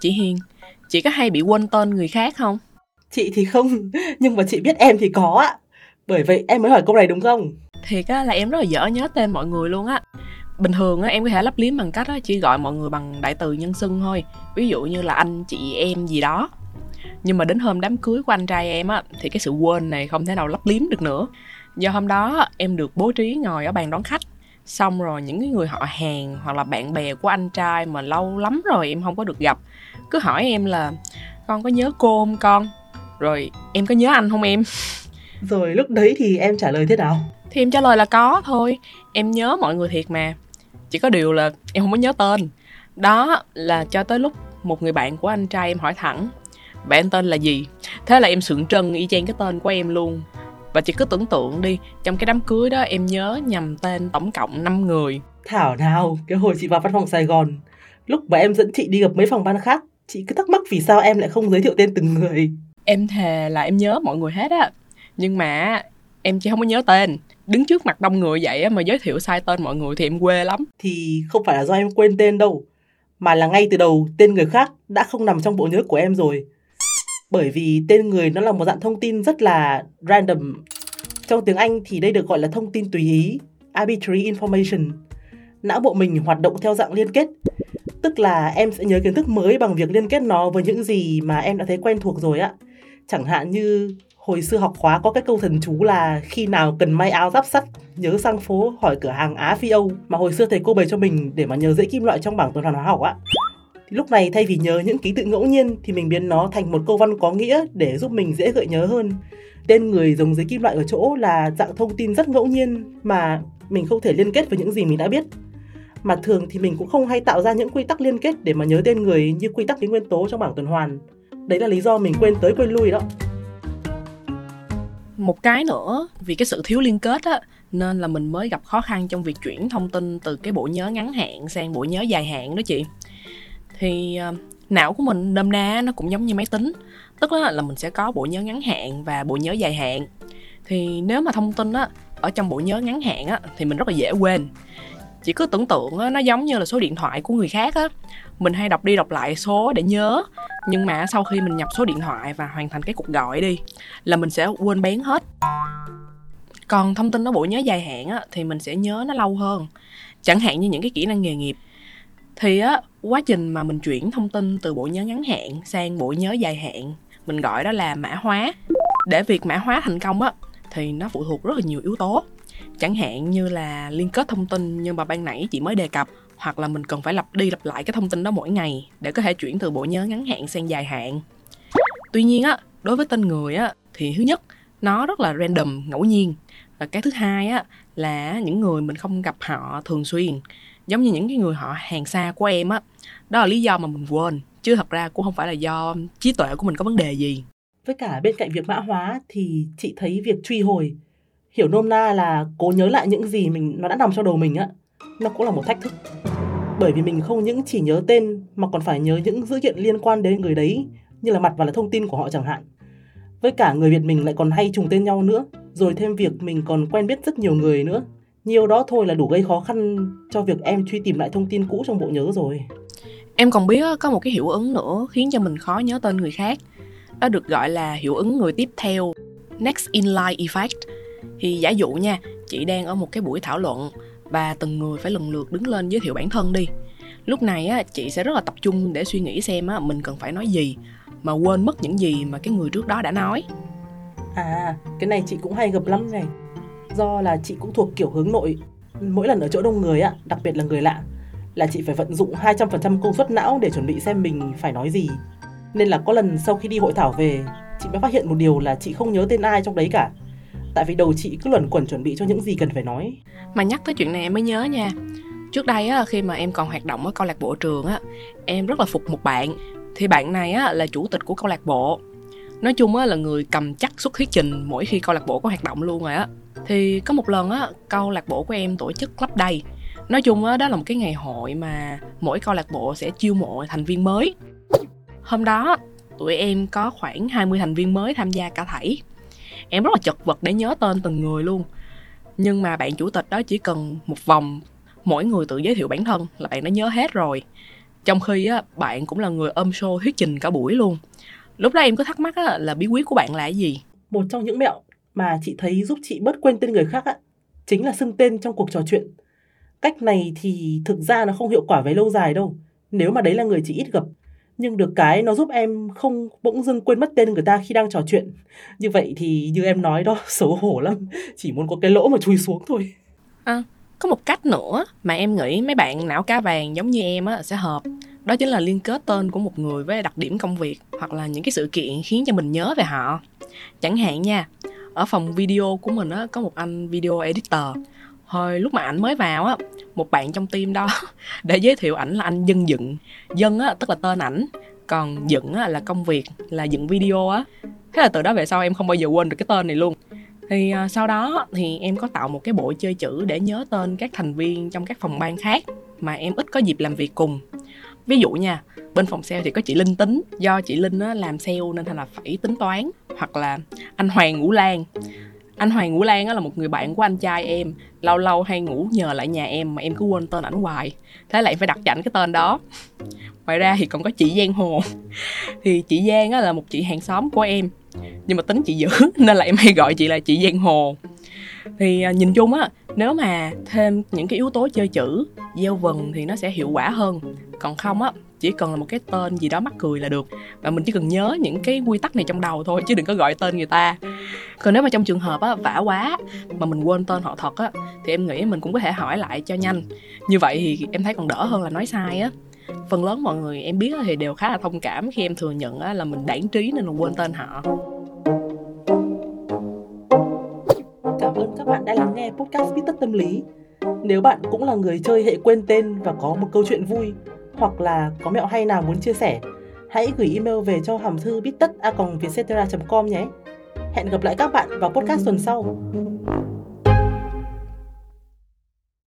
Chị Hiền, chị có hay bị quên tên người khác không? Chị thì không, nhưng mà chị biết em thì có ạ. Bởi vậy em mới hỏi câu này đúng không? Thiệt á là em rất là dở nhớ tên mọi người luôn á. Bình thường á em có thể lấp liếm bằng cách á chỉ gọi mọi người bằng đại từ nhân xưng thôi. Ví dụ như là anh, chị, em gì đó. Nhưng mà đến hôm đám cưới của anh trai em á thì cái sự quên này không thể nào lấp liếm được nữa. Do hôm đó em được bố trí ngồi ở bàn đón khách xong rồi những cái người họ hàng hoặc là bạn bè của anh trai mà lâu lắm rồi em không có được gặp cứ hỏi em là con có nhớ cô không con? Rồi em có nhớ anh không em? Rồi lúc đấy thì em trả lời thế nào? Thì em trả lời là có thôi em nhớ mọi người thiệt mà. Chỉ có điều là em không có nhớ tên. Đó là cho tới lúc một người bạn của anh trai em hỏi thẳng bạn tên là gì? Thế là em sượng trân y chang cái tên của em luôn và chị cứ tưởng tượng đi trong cái đám cưới đó em nhớ nhầm tên tổng cộng 5 người. Thảo nào cái hồi chị vào văn phòng sài gòn lúc mà em dẫn chị đi gặp mấy phòng ban khác chị cứ thắc mắc vì sao em lại không giới thiệu tên từng người. Em thề là em nhớ mọi người hết á. Nhưng mà em chỉ không có nhớ tên. Đứng trước mặt đông người vậy á mà giới thiệu sai tên mọi người thì em quê lắm. Thì không phải là do em quên tên đâu mà là ngay từ đầu tên người khác đã không nằm trong bộ nhớ của em rồi bởi vì tên người nó là một dạng thông tin rất là random. Trong tiếng Anh thì đây được gọi là thông tin tùy ý, arbitrary information. Não bộ mình hoạt động theo dạng liên kết, tức là em sẽ nhớ kiến thức mới bằng việc liên kết nó với những gì mà em đã thấy quen thuộc rồi ạ chẳng hạn như hồi xưa học khóa có cái câu thần chú là khi nào cần may áo giáp sắt, nhớ sang phố, hỏi cửa hàng Á Phi Âu mà hồi xưa thầy cô bày cho mình để mà nhớ dễ kim loại trong bảng tuần hoàn hóa học ạ. Thì lúc này thay vì nhớ những ký tự ngẫu nhiên thì mình biến nó thành một câu văn có nghĩa để giúp mình dễ gợi nhớ hơn. Tên người giống giấy kim loại ở chỗ là dạng thông tin rất ngẫu nhiên mà mình không thể liên kết với những gì mình đã biết. Mà thường thì mình cũng không hay tạo ra những quy tắc liên kết để mà nhớ tên người như quy tắc cái nguyên tố trong bảng tuần hoàn. Đấy là lý do mình quên tới quên lui đó. Một cái nữa, vì cái sự thiếu liên kết á, nên là mình mới gặp khó khăn trong việc chuyển thông tin từ cái bộ nhớ ngắn hạn sang bộ nhớ dài hạn đó chị thì uh, não của mình đâm na nó cũng giống như máy tính. Tức là, là mình sẽ có bộ nhớ ngắn hạn và bộ nhớ dài hạn. Thì nếu mà thông tin á ở trong bộ nhớ ngắn hạn á thì mình rất là dễ quên. Chỉ cứ tưởng tượng á, nó giống như là số điện thoại của người khác á. Mình hay đọc đi đọc lại số để nhớ. Nhưng mà sau khi mình nhập số điện thoại và hoàn thành cái cuộc gọi đi là mình sẽ quên bén hết. Còn thông tin nó bộ nhớ dài hạn á thì mình sẽ nhớ nó lâu hơn. Chẳng hạn như những cái kỹ năng nghề nghiệp. Thì á quá trình mà mình chuyển thông tin từ bộ nhớ ngắn hạn sang bộ nhớ dài hạn, mình gọi đó là mã hóa. Để việc mã hóa thành công á, thì nó phụ thuộc rất là nhiều yếu tố. Chẳng hạn như là liên kết thông tin như mà ban nãy chị mới đề cập, hoặc là mình cần phải lặp đi lặp lại cái thông tin đó mỗi ngày để có thể chuyển từ bộ nhớ ngắn hạn sang dài hạn. Tuy nhiên á, đối với tên người á, thì thứ nhất, nó rất là random, ngẫu nhiên. Và cái thứ hai á, là những người mình không gặp họ thường xuyên giống như những cái người họ hàng xa của em á, đó là lý do mà mình quên, chứ thật ra cũng không phải là do trí tuệ của mình có vấn đề gì. Với cả bên cạnh việc mã hóa thì chị thấy việc truy hồi, hiểu nôm na là cố nhớ lại những gì mình, nó đã nằm trong đầu mình á, nó cũng là một thách thức. Bởi vì mình không những chỉ nhớ tên mà còn phải nhớ những dữ kiện liên quan đến người đấy, như là mặt và là thông tin của họ chẳng hạn. Với cả người Việt mình lại còn hay trùng tên nhau nữa, rồi thêm việc mình còn quen biết rất nhiều người nữa nhiều đó thôi là đủ gây khó khăn cho việc em truy tìm lại thông tin cũ trong bộ nhớ rồi. Em còn biết có một cái hiệu ứng nữa khiến cho mình khó nhớ tên người khác. Đó được gọi là hiệu ứng người tiếp theo. Next in line effect. Thì giả dụ nha chị đang ở một cái buổi thảo luận và từng người phải lần lượt đứng lên giới thiệu bản thân đi. Lúc này á chị sẽ rất là tập trung để suy nghĩ xem á mình cần phải nói gì mà quên mất những gì mà cái người trước đó đã nói. À cái này chị cũng hay gặp lắm này do là chị cũng thuộc kiểu hướng nội mỗi lần ở chỗ đông người á đặc biệt là người lạ là chị phải vận dụng 200% công suất não để chuẩn bị xem mình phải nói gì. Nên là có lần sau khi đi hội thảo về chị mới phát hiện một điều là chị không nhớ tên ai trong đấy cả. Tại vì đầu chị cứ luẩn quẩn chuẩn bị cho những gì cần phải nói. Mà nhắc tới chuyện này em mới nhớ nha. Trước đây á, khi mà em còn hoạt động ở câu lạc bộ trường á em rất là phục một bạn. Thì bạn này á, là chủ tịch của câu lạc bộ. Nói chung á, là người cầm chắc suất thuyết trình mỗi khi câu lạc bộ có hoạt động luôn rồi á thì có một lần á câu lạc bộ của em tổ chức club day nói chung á đó là một cái ngày hội mà mỗi câu lạc bộ sẽ chiêu mộ thành viên mới. Hôm đó tụi em có khoảng 20 thành viên mới tham gia cả thảy. Em rất là chật vật để nhớ tên từng người luôn. Nhưng mà bạn chủ tịch đó chỉ cần một vòng mỗi người tự giới thiệu bản thân là bạn đã nhớ hết rồi. Trong khi á bạn cũng là người ôm show thuyết trình cả buổi luôn. Lúc đó em có thắc mắc á, là bí quyết của bạn là cái gì? Một trong những mẹo mà chị thấy giúp chị bớt quên tên người khác á chính là xưng tên trong cuộc trò chuyện. Cách này thì thực ra nó không hiệu quả về lâu dài đâu nếu mà đấy là người chị ít gặp. Nhưng được cái nó giúp em không bỗng dưng quên mất tên người ta khi đang trò chuyện. Như vậy thì như em nói đó xấu hổ lắm chỉ muốn có cái lỗ mà chui xuống thôi. À, có một cách nữa mà em nghĩ mấy bạn não cá vàng giống như em á sẽ hợp. Đó chính là liên kết tên của một người với đặc điểm công việc hoặc là những cái sự kiện khiến cho mình nhớ về họ. Chẳng hạn nha ở phòng video của mình á có một anh video editor. Hồi lúc mà ảnh mới vào á một bạn trong team đó để giới thiệu ảnh là anh dân dựng. Dân á tức là tên ảnh còn dựng á là công việc là dựng video á. Thế là từ đó về sau em không bao giờ quên được cái tên này luôn. Thì uh, sau đó thì em có tạo một cái bộ chơi chữ để nhớ tên các thành viên trong các phòng ban khác mà em ít có dịp làm việc cùng ví dụ nha bên phòng sale thì có chị linh tính. Do chị linh á, làm sale nên thành là phải tính toán. Hoặc là anh hoàng ngũ lan. Anh Hoàng Ngũ Lan á là một người bạn của anh trai em. Lâu lâu hay ngủ nhờ lại nhà em mà em cứ quên tên ảnh hoài. Thế lại phải đặt cho ảnh cái tên đó. Ngoài ra thì còn có chị Giang Hồ. Thì chị Giang á là một chị hàng xóm của em. Nhưng mà tính chị dữ nên là em hay gọi chị là chị Giang Hồ. Thì à, nhìn chung á nếu mà thêm những cái yếu tố chơi chữ, gieo vần thì nó sẽ hiệu quả hơn. Còn không á, chỉ cần là một cái tên gì đó mắc cười là được. Và mình chỉ cần nhớ những cái quy tắc này trong đầu thôi, chứ đừng có gọi tên người ta. Còn nếu mà trong trường hợp á, vả quá mà mình quên tên họ thật á, thì em nghĩ mình cũng có thể hỏi lại cho nhanh. Như vậy thì em thấy còn đỡ hơn là nói sai á. Phần lớn mọi người em biết thì đều khá là thông cảm khi em thừa nhận là mình đảng trí nên là quên tên họ. Đã lắng nghe podcast Bít tất tâm lý nếu bạn cũng là người chơi hệ quên tên và có một câu chuyện vui hoặc là có mẹo hay nào muốn chia sẻ, hãy gửi email về cho hòm thư bít tất a com nhé. Hẹn gặp lại các bạn vào podcast tuần sau.